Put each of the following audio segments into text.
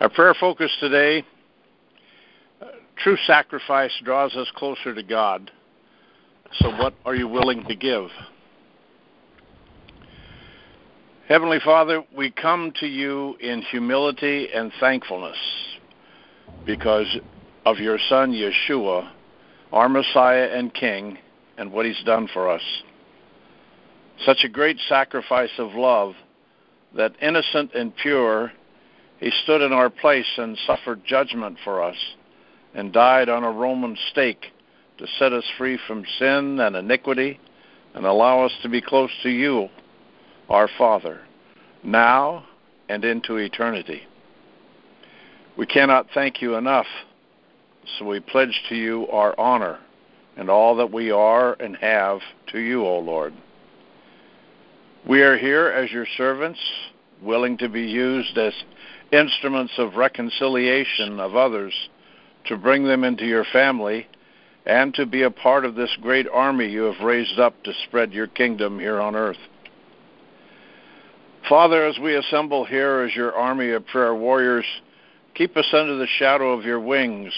Our prayer focus today true sacrifice draws us closer to God. So, what are you willing to give? Heavenly Father, we come to you in humility and thankfulness because of your Son, Yeshua, our Messiah and King, and what he's done for us. Such a great sacrifice of love that innocent and pure, he stood in our place and suffered judgment for us and died on a Roman stake to set us free from sin and iniquity and allow us to be close to you, our Father, now and into eternity. We cannot thank you enough, so we pledge to you our honor and all that we are and have to you, O Lord. We are here as your servants, willing to be used as instruments of reconciliation of others to bring them into your family and to be a part of this great army you have raised up to spread your kingdom here on earth. Father, as we assemble here as your army of prayer warriors, keep us under the shadow of your wings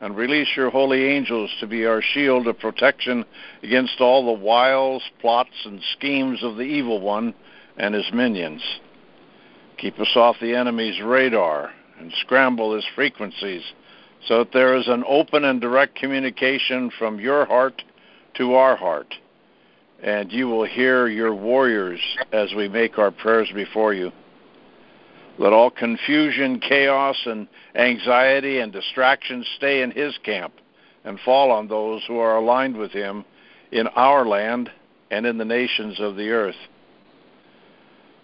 and release your holy angels to be our shield of protection against all the wiles, plots, and schemes of the evil one and his minions. Keep us off the enemy's radar and scramble his frequencies so that there is an open and direct communication from your heart to our heart. And you will hear your warriors as we make our prayers before you. Let all confusion, chaos, and anxiety and distraction stay in his camp and fall on those who are aligned with him in our land and in the nations of the earth.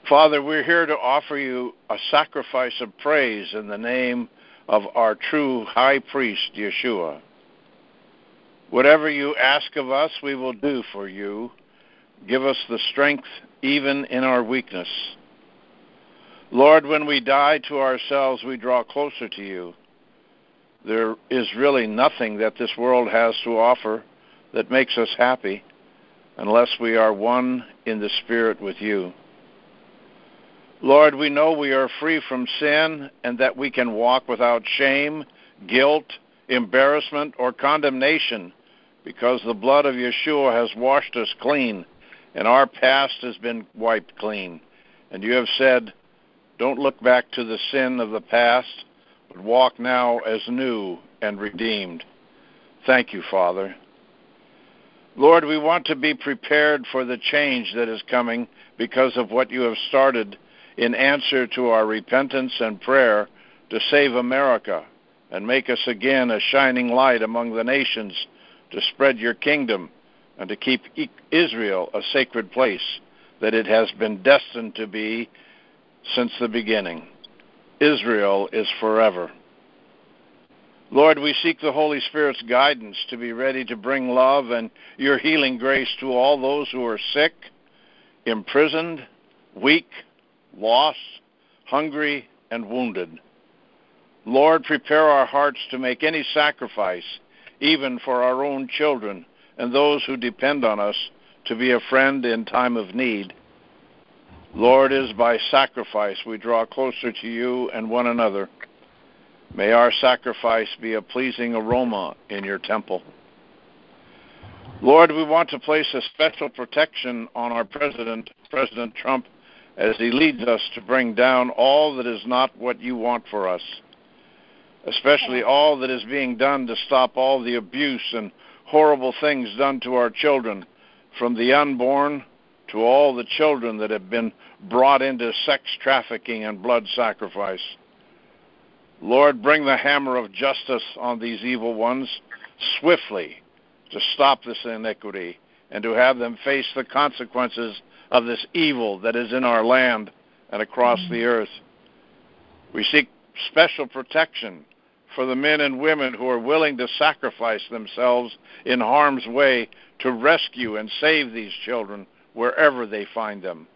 Father, we're here to offer you a sacrifice of praise in the name of our true high priest, Yeshua. Whatever you ask of us, we will do for you. Give us the strength even in our weakness. Lord, when we die to ourselves, we draw closer to you. There is really nothing that this world has to offer that makes us happy unless we are one in the Spirit with you. Lord, we know we are free from sin and that we can walk without shame, guilt, embarrassment, or condemnation because the blood of Yeshua has washed us clean and our past has been wiped clean. And you have said, Don't look back to the sin of the past, but walk now as new and redeemed. Thank you, Father. Lord, we want to be prepared for the change that is coming because of what you have started in answer to our repentance and prayer to save America and make us again a shining light among the nations to spread your kingdom and to keep Israel a sacred place that it has been destined to be since the beginning. Israel is forever. Lord, we seek the Holy Spirit's guidance to be ready to bring love and your healing grace to all those who are sick, imprisoned, weak, lost, hungry, and wounded. Lord, prepare our hearts to make any sacrifice, even for our own children and those who depend on us, to be a friend in time of need. Lord, it is by sacrifice we draw closer to you and one another. May our sacrifice be a pleasing aroma in your temple. Lord, we want to place a special protection on our president, President Trump, as He leads us to bring down all that is not what you want for us, especially all that is being done to stop all the abuse and horrible things done to our children, from the unborn to all the children that have been brought into sex trafficking and blood sacrifice. Lord, bring the hammer of justice on these evil ones swiftly to stop this iniquity and to have them face the consequences of this evil that is in our land and across the mm-hmm. earth. We seek special protection for the men and women who are willing to sacrifice themselves in harm's way to rescue and save these children wherever they find them.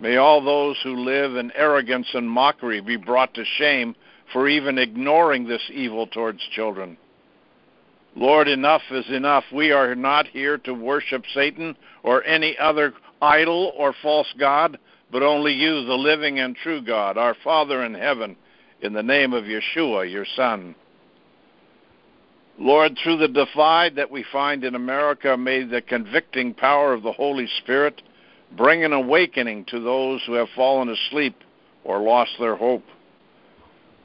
May all those who live in arrogance and mockery be brought to shame for even ignoring this evil towards children. Lord, enough is enough. We are not here to worship Satan or any other idol or false God, but only you, the living and true God, our Father in heaven, in the name of Yeshua, your Son. Lord, through the divide that we find in America, may the convicting power of the Holy Spirit bring an awakening to those who have fallen asleep or lost their hope.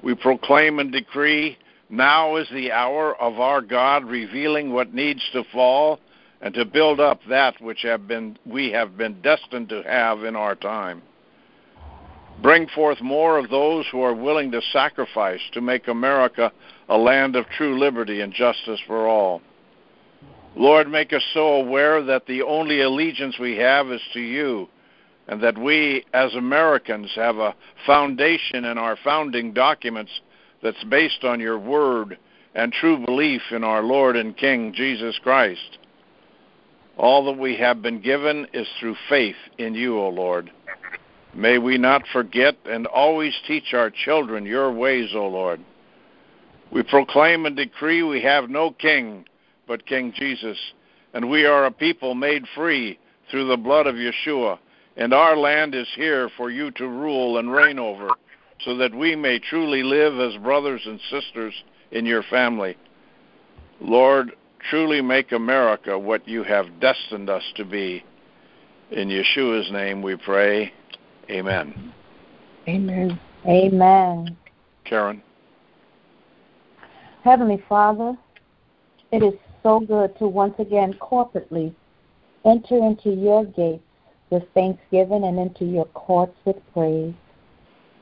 We proclaim and decree now is the hour of our God revealing what needs to fall and to build up that which have been we have been destined to have in our time. Bring forth more of those who are willing to sacrifice to make America a land of true liberty and justice for all. Lord, make us so aware that the only allegiance we have is to you, and that we, as Americans, have a foundation in our founding documents that's based on your word and true belief in our Lord and King, Jesus Christ. All that we have been given is through faith in you, O Lord. May we not forget and always teach our children your ways, O Lord. We proclaim and decree we have no king but King Jesus, and we are a people made free through the blood of Yeshua, and our land is here for you to rule and reign over, so that we may truly live as brothers and sisters in your family. Lord, truly make America what you have destined us to be. In Yeshua's name we pray. Amen. Amen. Amen. Karen. Heavenly Father, it is so good to once again corporately enter into your gates with thanksgiving and into your courts with praise.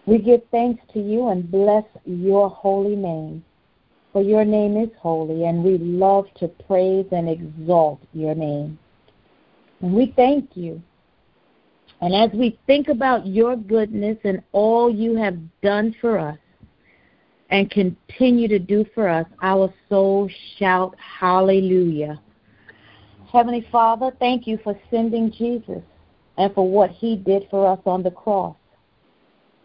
We give thanks to you and bless your holy name, for your name is holy, and we love to praise and exalt your name. And we thank you and as we think about your goodness and all you have done for us and continue to do for us, our souls shout hallelujah. Heavenly Father, thank you for sending Jesus and for what he did for us on the cross.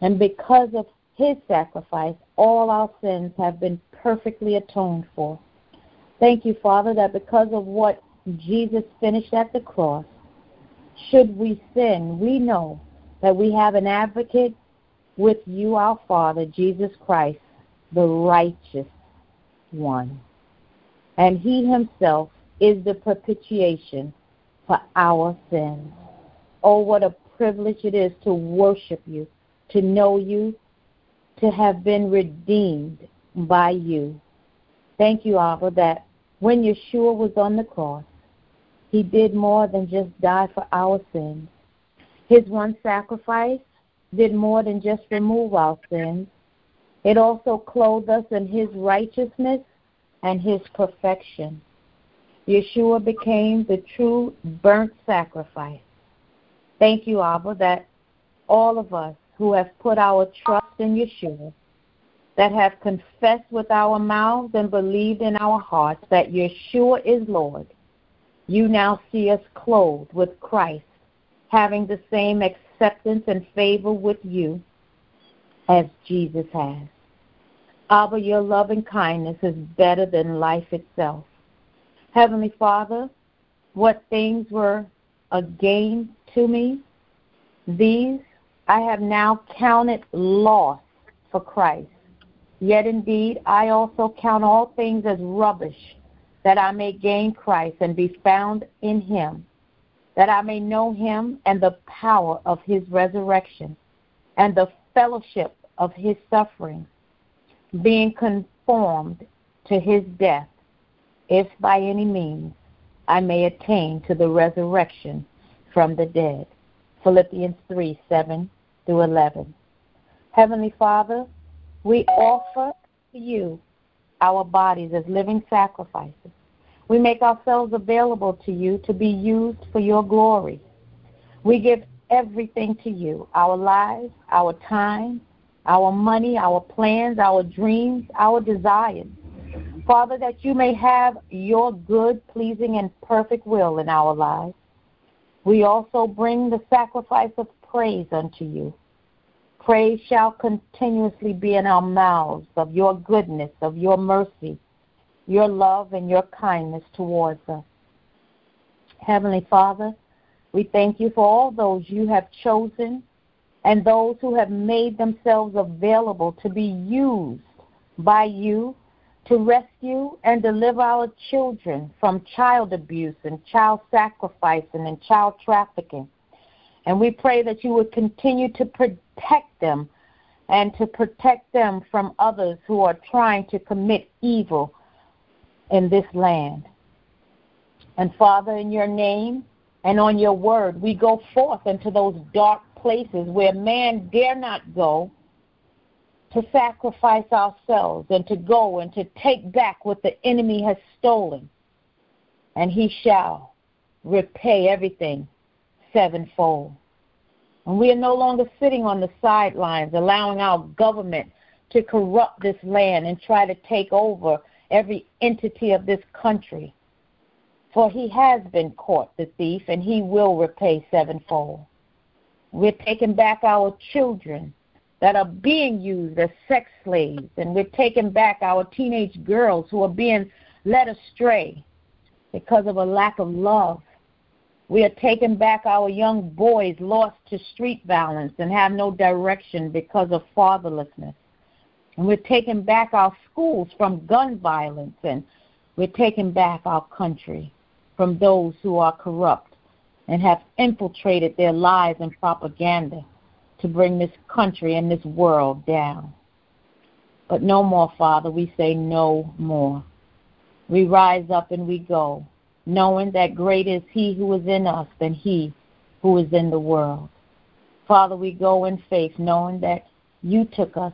And because of his sacrifice, all our sins have been perfectly atoned for. Thank you, Father, that because of what Jesus finished at the cross, should we sin, we know that we have an advocate with you, our Father, Jesus Christ, the righteous one. And he himself is the propitiation for our sins. Oh, what a privilege it is to worship you, to know you, to have been redeemed by you. Thank you, Abba, that when Yeshua was on the cross, he did more than just die for our sins. His one sacrifice did more than just remove our sins. It also clothed us in His righteousness and His perfection. Yeshua became the true burnt sacrifice. Thank you, Abba, that all of us who have put our trust in Yeshua, that have confessed with our mouths and believed in our hearts that Yeshua is Lord, you now see us clothed with Christ, having the same acceptance and favor with you as Jesus has. Abba, your loving kindness is better than life itself. Heavenly Father, what things were a gain to me, these I have now counted loss for Christ. Yet indeed, I also count all things as rubbish that I may gain Christ and be found in him, that I may know him and the power of his resurrection and the fellowship of his suffering, being conformed to his death, if by any means I may attain to the resurrection from the dead. Philippians 3 7 through 11. Heavenly Father, we offer to you our bodies as living sacrifices. We make ourselves available to you to be used for your glory. We give everything to you our lives, our time, our money, our plans, our dreams, our desires. Father, that you may have your good, pleasing, and perfect will in our lives. We also bring the sacrifice of praise unto you. Praise shall continuously be in our mouths of your goodness, of your mercy, your love, and your kindness towards us. Heavenly Father, we thank you for all those you have chosen and those who have made themselves available to be used by you to rescue and deliver our children from child abuse and child sacrificing and child trafficking. And we pray that you would continue to protect them and to protect them from others who are trying to commit evil in this land. And Father, in your name and on your word, we go forth into those dark places where man dare not go to sacrifice ourselves and to go and to take back what the enemy has stolen. And he shall repay everything sevenfold. And we are no longer sitting on the sidelines allowing our government to corrupt this land and try to take over every entity of this country. For he has been caught, the thief, and he will repay sevenfold. We're taking back our children that are being used as sex slaves, and we're taking back our teenage girls who are being led astray because of a lack of love. We are taking back our young boys lost to street violence and have no direction because of fatherlessness. And we're taking back our schools from gun violence, and we're taking back our country from those who are corrupt and have infiltrated their lives and propaganda to bring this country and this world down. But no more, Father. We say no more. We rise up and we go, knowing that great is He who is in us than He who is in the world. Father, we go in faith, knowing that you took us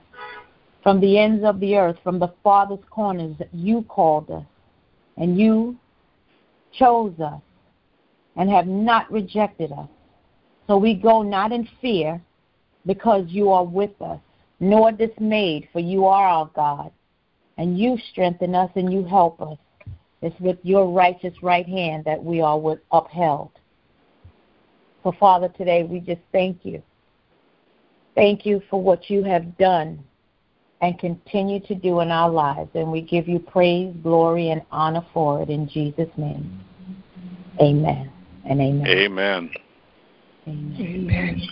from the ends of the earth, from the farthest corners, you called us, and you chose us and have not rejected us. So we go not in fear, because you are with us, nor dismayed, for you are our God, and you strengthen us and you help us. It's with your righteous right hand that we are upheld. So, Father, today we just thank you. Thank you for what you have done and continue to do in our lives. And we give you praise, glory, and honor for it in Jesus' name. Amen and amen. Amen. Amen. Amen.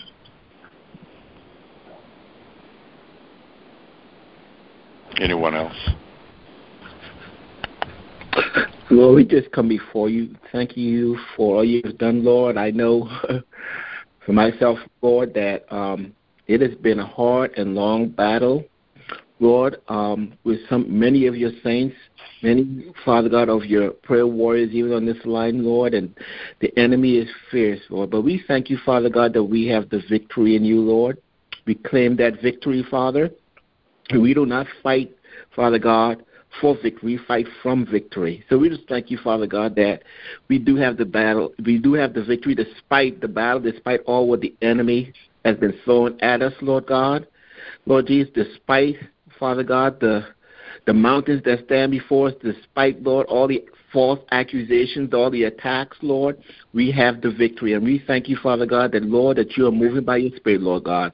Anyone else? Lord, we just come before you. Thank you for all you've done, Lord. I know for myself, Lord, that um, it has been a hard and long battle, Lord, um, with some many of your saints, many, Father God, of your prayer warriors, even on this line, Lord, and the enemy is fierce, Lord. But we thank you, Father God, that we have the victory in you, Lord. We claim that victory, Father. We do not fight, Father God, for victory. Fight from victory. So we just thank you, Father God, that we do have the battle. We do have the victory despite the battle, despite all what the enemy has been throwing at us, Lord God. Lord Jesus, despite, Father God, the the mountains that stand before us, despite, Lord, all the false accusations, all the attacks, Lord, we have the victory. And we thank you, Father God, that, Lord, that you are moving by your Spirit, Lord God.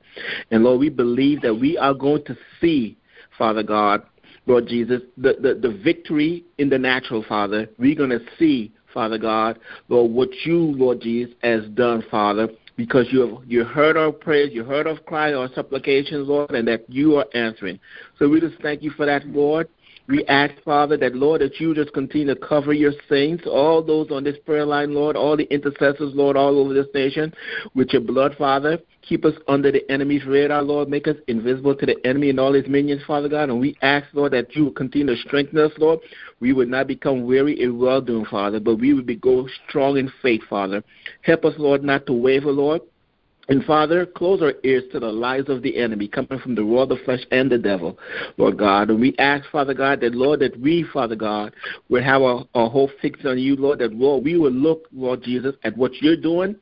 And, Lord, we believe that we are going to see, Father God, Lord Jesus, the, the, the victory in the natural, Father. We're going to see, Father God, Lord, what you, Lord Jesus, has done, Father because you have you heard our prayers, you heard our cry, our supplications, Lord, and that you are answering. So we just thank you for that, Lord. We ask, Father, that, Lord, that you just continue to cover your saints, all those on this prayer line, Lord, all the intercessors, Lord, all over this nation, with your blood, Father. Keep us under the enemy's radar, Lord. Make us invisible to the enemy and all his minions, Father God. And we ask, Lord, that you continue to strengthen us, Lord. We would not become weary in well doing, Father, but we would be go strong in faith, Father. Help us, Lord, not to waver, Lord. And Father, close our ears to the lies of the enemy coming from the world of flesh and the devil, Lord God. And we ask, Father God, that, Lord, that we, Father God, will have our, our hope fixed on you, Lord, that, Lord, we will look, Lord Jesus, at what you're doing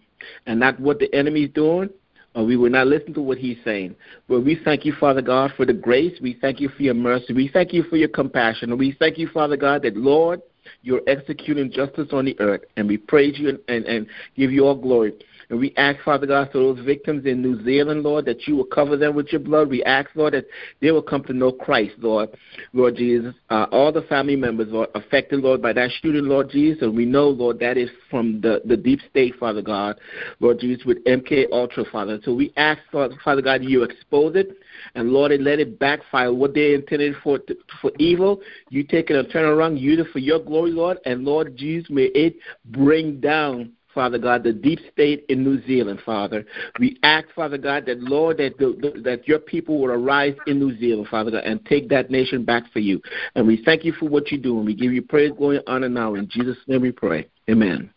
and not what the enemy's doing. Or we will not listen to what he's saying. But we thank you, Father God, for the grace. We thank you for your mercy. We thank you for your compassion. We thank you, Father God, that, Lord, you're executing justice on the earth. And we praise you and, and, and give you all glory. And we ask, Father God, for those victims in New Zealand, Lord, that you will cover them with your blood. We ask, Lord, that they will come to know Christ, Lord, Lord Jesus. Uh, all the family members, Lord, affected, Lord, by that shooting, Lord Jesus. And we know, Lord, that is from the, the deep state, Father God, Lord Jesus, with MK Ultra, Father. So we ask, Father God, you expose it. And Lord, and let it backfire. What they intended for for evil, you take it and turn around, use it for your glory, Lord. And Lord Jesus, may it bring down Father God, the deep state in New Zealand, Father. We ask, Father God, that Lord, that the, the, that your people will arise in New Zealand, Father God, and take that nation back for you. And we thank you for what you do, and we give you praise, glory, and honor now. In Jesus' name, we pray. Amen.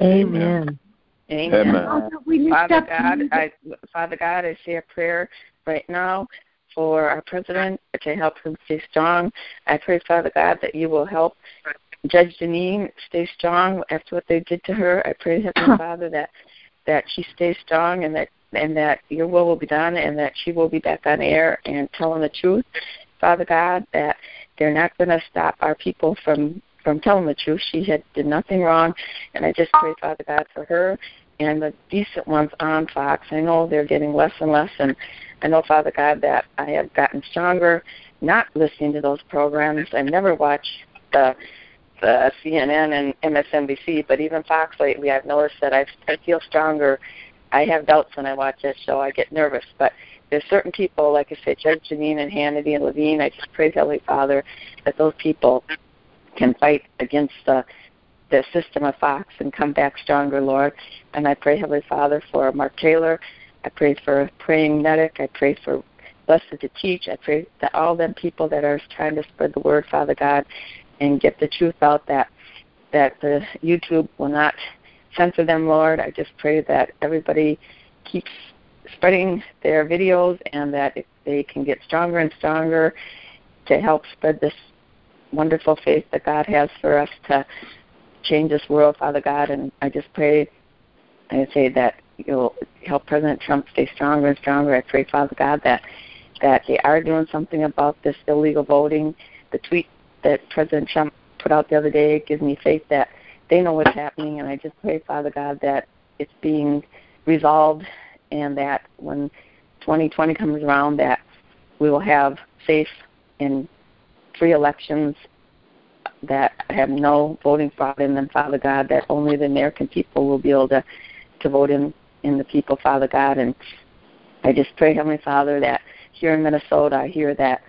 Amen. Amen. Amen. Father God, I, Father God, I say a prayer right now for our president to help him stay strong. I pray, Father God, that you will help Judge Jeanine stay strong after what they did to her. I pray, Heavenly Father, that that she stays strong and that and that your will will be done and that she will be back on air and telling the truth. Father God, that they're not going to stop our people from from telling the truth. She had did nothing wrong, and I just pray, Father God, for her and the decent ones on Fox. I know they're getting less and less, and I know, Father God, that I have gotten stronger not listening to those programs. I never watch the Uh, the CNN and MSNBC, but even Fox lately, I've noticed that I I feel stronger. I have doubts when I watch that show. I get nervous, but there's certain people, like I said, Judge Jeanine and Hannity and Levine. I just pray, Heavenly Father, that those people can fight against the the system of Fox and come back stronger, Lord. And I pray, Heavenly Father, for Mark Taylor. I pray for praying medic. I pray for blessed to teach. I pray that all them people that are trying to spread the word, Father God, and get the truth out that that the YouTube will not censor them, Lord. I just pray that everybody keeps spreading their videos and that they can get stronger and stronger to help spread this wonderful faith that God has for us to change this world, Father God. And I just pray, I say that you'll help President Trump stay stronger and stronger. I pray, Father God, that that they are doing something about this illegal voting. The tweet that President Trump put out the other day It gives me faith that they know what's happening, and I just pray, Father God, that it's being resolved, and that when 2020 comes around, that we will have safe and free elections that have no voting fraud in them, Father God, that only the American people will be able to, to vote in, in the people, Father God. And I just pray, Heavenly Father, that here in Minnesota, I hear that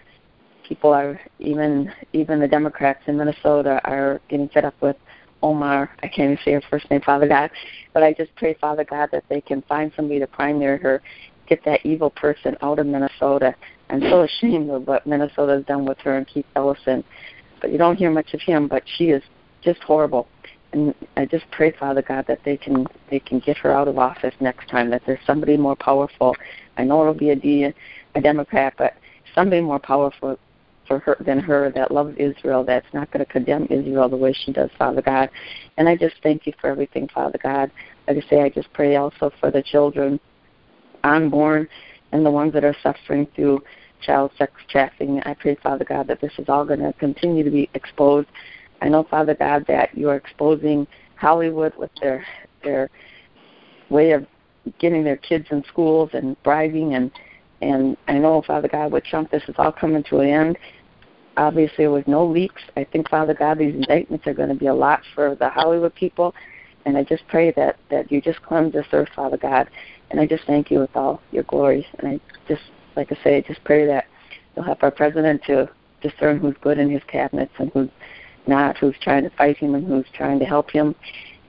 people are even even the Democrats in Minnesota are getting fed up with Omar. I can't even say her first name, Father God. But I just pray, Father God, that they can find somebody to primary her, get that evil person out of Minnesota. I'm so ashamed of what Minnesota's done with her and Keith Ellison. But you don't hear much of him, but she is just horrible. And I just pray, Father God, that they can they can get her out of office next time. That there's somebody more powerful. I know it'll be a, D, a Democrat, but somebody more powerful for her than her that loves Israel, that's not going to condemn Israel the way she does, Father God. And I just thank you for everything, Father God. Like I say, I just pray also for the children unborn and the ones that are suffering through child sex trafficking. I pray, Father God, that this is all going to continue to be exposed. I know, Father God, that you are exposing Hollywood with their their way of getting their kids in schools and bribing and and I know, Father God, with Trump, this is all coming to an end obviously with no leaks. I think, Father God, these indictments are going to be a lot for the Hollywood people. And I just pray that, that you just cleanse this earth, Father God. And I just thank you with all your glory. And I just, like I say, I just pray that you'll help our president to discern who's good in his cabinets and who's not, who's trying to fight him and who's trying to help him.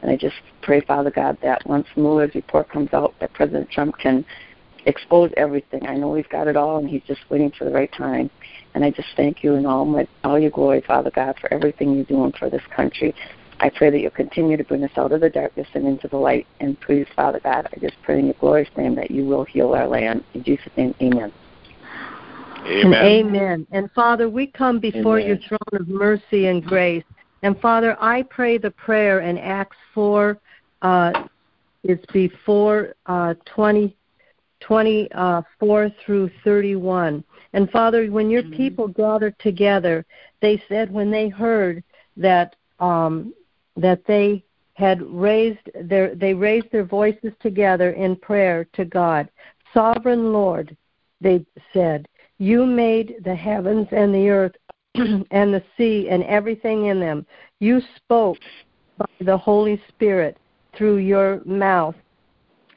And I just pray, Father God, that once Mueller's report comes out, that President Trump can expose everything. I know we've got it all, and he's just waiting for the right time. And I just thank you in all my all your glory, Father God, for everything you're doing for this country. I pray that you'll continue to bring us out of the darkness and into the light. And please, Father God, I just pray in your glorious name that you will heal our land. In Jesus' name, amen. Amen. And amen. And Father, we come before amen. your throne of mercy and grace. And Father, I pray the prayer in Acts 4, uh, it's before uh, 20, 24 through 31. And Father, when your mm-hmm. people gathered together, they said when they heard that um, that they had raised their they raised their voices together in prayer to God. Sovereign Lord, they said, you made the heavens and the earth and the sea and everything in them. You spoke by the Holy Spirit through your mouth,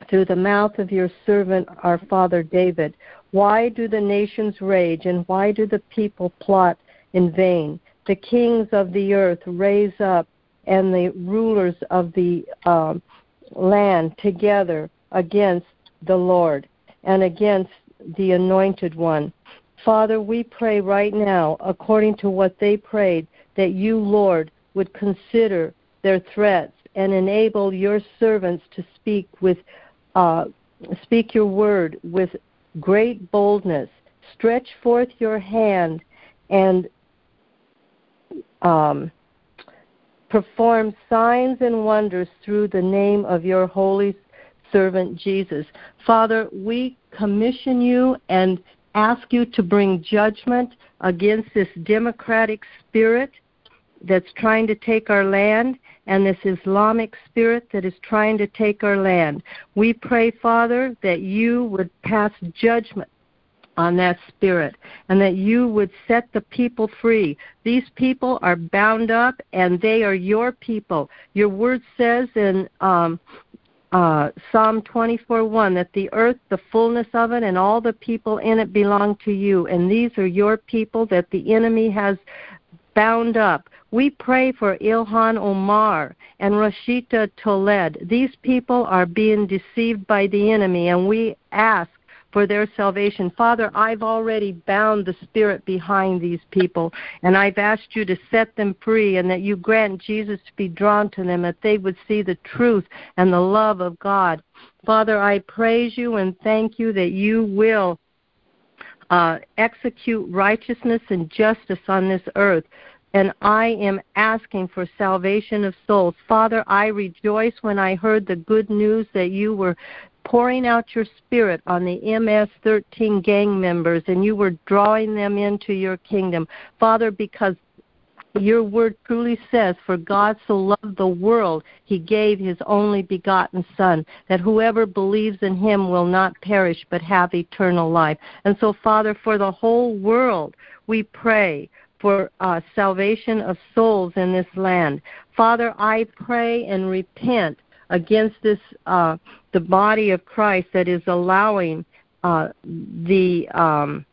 through the mouth of your servant, our father David. Why do the nations rage and why do the people plot in vain? The kings of the earth raise up and the rulers of the uh, land together against the Lord and against the anointed one. Father, we pray right now, according to what they prayed, that you, Lord, would consider their threats and enable your servants to speak with uh, speak your word with great boldness. Stretch forth your hand and um, perform signs and wonders through the name of your holy servant Jesus. Father, we commission you and ask you to bring judgment against this democratic spirit that's trying to take our land and this Islamic spirit that is trying to take our land. We pray, Father, that you would pass judgment on that spirit and that you would set the people free. These people are bound up and they are your people. Your word says in um, uh, Psalm 24 1 that the earth, the fullness of it, and all the people in it belong to you. And these are your people that the enemy has bound up. We pray for Ilhan Omar and Rashida Tlaib. These people are being deceived by the enemy, and we ask for their salvation. Father, I've already bound the spirit behind these people, and I've asked you to set them free, and that you grant Jesus to be drawn to them, that they would see the truth and the love of God. Father, I praise you and thank you that you will uh, execute righteousness and justice on this earth and I am asking for salvation of souls. Father, I rejoice when I heard the good news that you were pouring out your spirit on the MS 13 gang members and you were drawing them into your kingdom. Father, because your word truly says, For God so loved the world, he gave his only begotten Son, that whoever believes in him will not perish but have eternal life. And so, Father, for the whole world, we pray for uh, salvation of souls in this land. Father, I pray and repent against this uh, the body of Christ that is allowing uh, the um,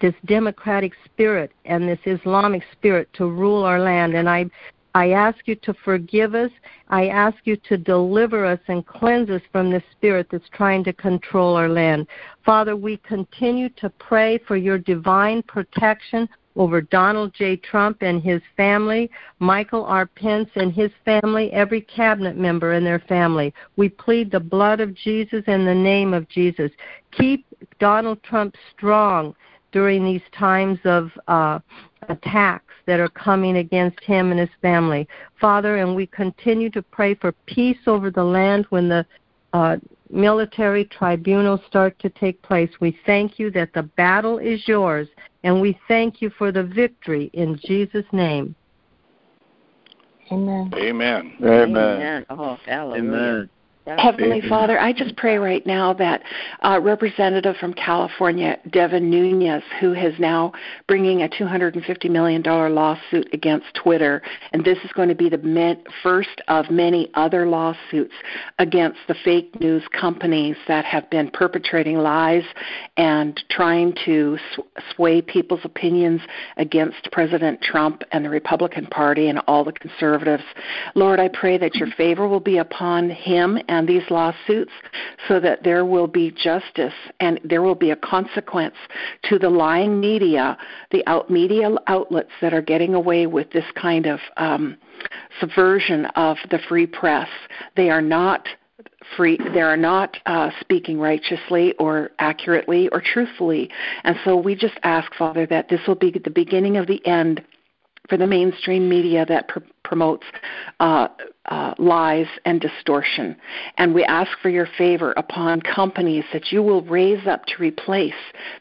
this democratic spirit and this Islamic spirit to rule our land. And I I ask you to forgive us. I ask you to deliver us and cleanse us from the spirit that's trying to control our land. Father, we continue to pray for your divine protection over Donald J. Trump and his family, Michael R. Pence and his family, every cabinet member and their family. We plead the blood of Jesus and the name of Jesus. Keep Donald Trump strong during these times of uh, attacks that are coming against him and his family. Father, and we continue to pray for peace over the land when the uh, military tribunals start to take place. We thank you that the battle is yours, and we thank you for the victory in Jesus' name. Amen. Amen. Amen. Amen. Oh, hallelujah. Amen. Heavenly Father, I just pray right now that uh, Representative from California, Devin Nunes, who is now bringing a $250 million lawsuit against Twitter, and this is going to be the first of many other lawsuits against the fake news companies that have been perpetrating lies and trying to sway people's opinions against President Trump and the Republican Party and all the conservatives. Lord, I pray that your favor will be upon him and these lawsuits so that there will be justice and there will be a consequence to the lying media, the out media outlets that are getting away with this kind of um, subversion of the free press. They are not free they are not uh, speaking righteously or accurately or truthfully and so we just ask father that this will be the beginning of the end for the mainstream media that pr- promotes uh, uh, lies and distortion. And we ask for your favor upon companies that you will raise up to replace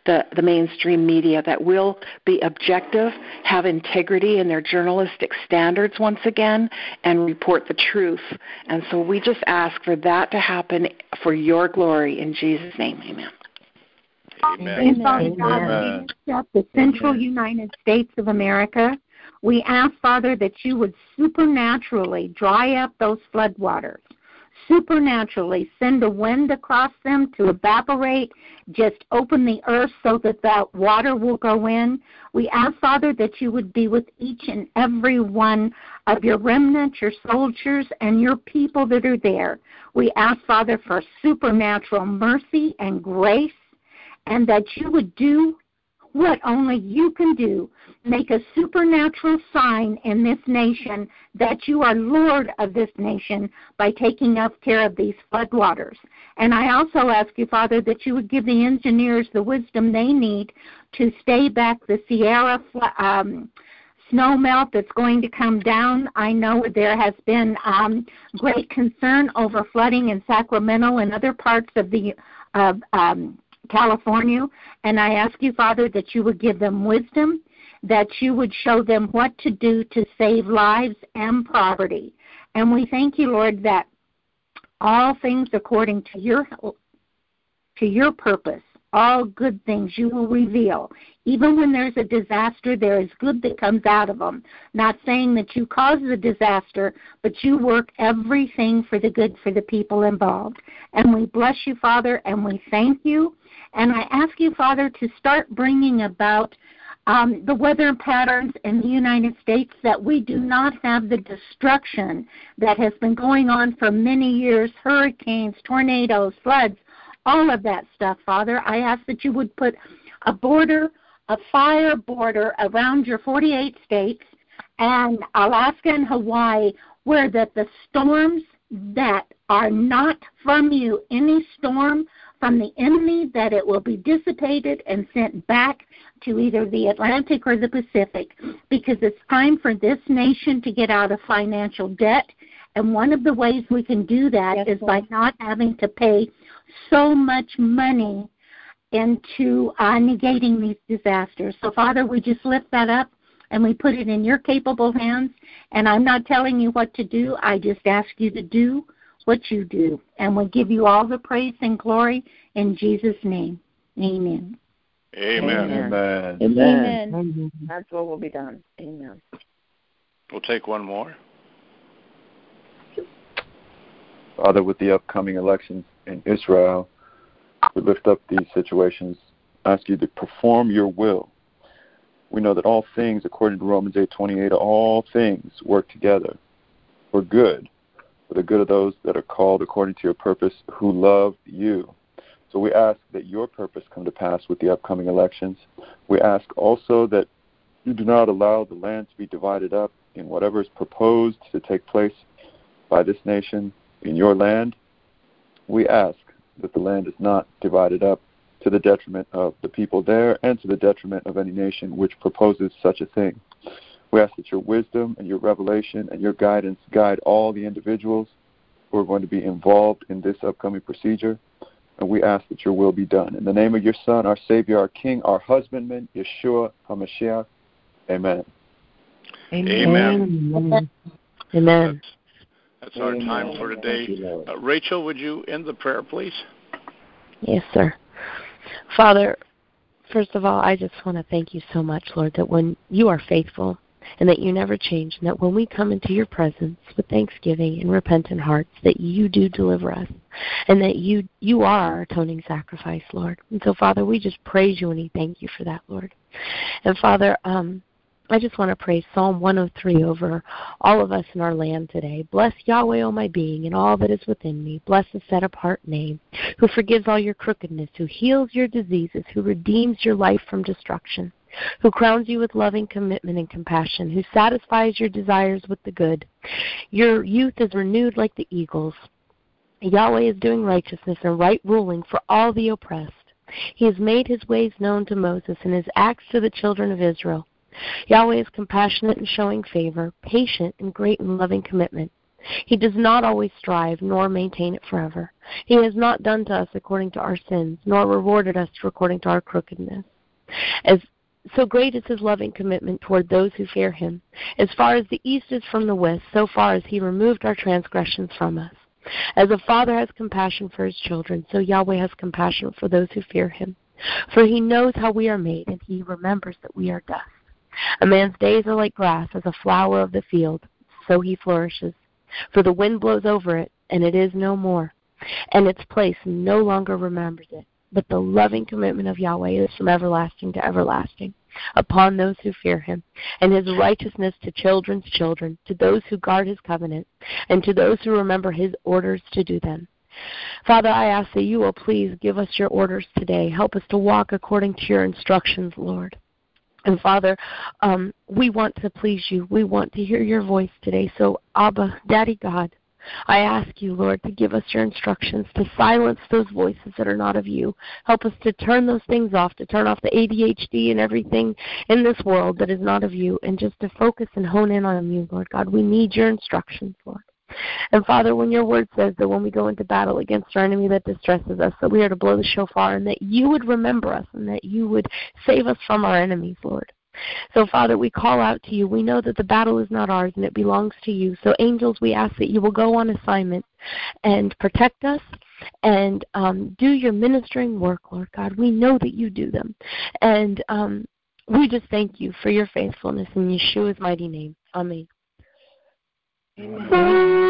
the, the mainstream media, that will be objective, have integrity in their journalistic standards once again, and report the truth. And so we just ask for that to happen for your glory in Jesus' name. Amen. Amen. And Father God, Amen. we lift the central Amen. United States of America. We ask, Father, that you would supernaturally dry up those floodwaters. Supernaturally send a wind across them to evaporate, just open the earth so that that water will go in. We ask, Father, that you would be with each and every one of your remnant, your soldiers, and your people that are there. We ask, Father, for supernatural mercy and grace and that you would do what only you can do make a supernatural sign in this nation that you are Lord of this nation by taking up care of these floodwaters. And I also ask you, Father, that you would give the engineers the wisdom they need to stay back the Sierra um, snow melt that's going to come down. I know there has been um, great concern over flooding in Sacramento and other parts of the of um, California. And I ask you, Father, that you would give them wisdom, that you would show them what to do to save lives and property. And we thank you, Lord, that all things according to your to your purpose, all good things you will reveal. Even when there's a disaster, there is good that comes out of them. Not saying that you cause the disaster, but you work everything for the good for the people involved. And we bless you, Father, and we thank you and I ask you, Father, to start bringing about um, the weather patterns in the United States that we do not have the destruction that has been going on for many years hurricanes, tornadoes, floods, all of that stuff, Father. I ask that you would put a border, a fire border around your 48 states and Alaska and Hawaii where that the storms that are not from you, any storm from the enemy that it will be dissipated and sent back to either the Atlantic or the Pacific because it's time for this nation to get out of financial debt. And one of the ways we can do that yes, is by not having to pay so much money into uh, negating these disasters. So, Father, we just lift that up and we put it in your capable hands. And I'm not telling you what to do, I just ask you to do what you do. And we give you all the praise and glory in Jesus' name. Amen. Amen. Amen. Amen. Amen. That's what will be done. Amen. We'll take one more. Father, with the upcoming elections in Israel, we lift up these situations, ask you to perform your will. We know that all things, according to Romans 8:28, all things work together for good for the good of those that are called according to your purpose who love you. So we ask that your purpose come to pass with the upcoming elections. We ask also that you do not allow the land to be divided up in whatever is proposed to take place by this nation in your land. We ask that the land is not divided up to the detriment of the people there and to the detriment of any nation which proposes such a thing. We ask that your wisdom and your revelation and your guidance guide all the individuals who are going to be involved in this upcoming procedure. And we ask that your will be done. In the name of your Son, our Savior, our King, our husbandman, Yeshua HaMashiach. Amen. Amen. Amen. Amen. That's, that's our Amen. time for today. Uh, Rachel, would you end the prayer, please? Yes, sir. Father, first of all, I just want to thank you so much, Lord, that when you are faithful, and that you never change, and that when we come into your presence with thanksgiving and repentant hearts, that you do deliver us, and that you you are our atoning sacrifice, Lord. And so, Father, we just praise you and we thank you for that, Lord. And Father, um, I just want to pray Psalm 103 over all of us in our land today. Bless Yahweh, O my being, and all that is within me. Bless the set apart name, who forgives all your crookedness, who heals your diseases, who redeems your life from destruction who crowns you with loving commitment and compassion, who satisfies your desires with the good. Your youth is renewed like the eagles. Yahweh is doing righteousness and right ruling for all the oppressed. He has made his ways known to Moses and his acts to the children of Israel. Yahweh is compassionate and showing favor, patient and great in loving commitment. He does not always strive, nor maintain it forever. He has not done to us according to our sins, nor rewarded us according to our crookedness. As so great is his loving commitment toward those who fear him. As far as the east is from the west, so far has he removed our transgressions from us. As a father has compassion for his children, so Yahweh has compassion for those who fear him. For he knows how we are made, and he remembers that we are dust. A man's days are like grass, as a flower of the field, so he flourishes. For the wind blows over it, and it is no more, and its place no longer remembers it. But the loving commitment of Yahweh is from everlasting to everlasting upon those who fear him, and his righteousness to children's children, to those who guard his covenant, and to those who remember his orders to do them. Father, I ask that you will please give us your orders today. Help us to walk according to your instructions, Lord. And Father, um, we want to please you. We want to hear your voice today. So, Abba, Daddy God, I ask you, Lord, to give us your instructions to silence those voices that are not of you. Help us to turn those things off, to turn off the ADHD and everything in this world that is not of you, and just to focus and hone in on you, Lord God. We need your instructions, Lord. And Father, when your word says that when we go into battle against our enemy that distresses us, that we are to blow the shofar and that you would remember us and that you would save us from our enemies, Lord. So, Father, we call out to you. We know that the battle is not ours and it belongs to you. So, angels, we ask that you will go on assignment and protect us and um, do your ministering work, Lord God. We know that you do them. And um, we just thank you for your faithfulness in Yeshua's mighty name. Amen. Amen.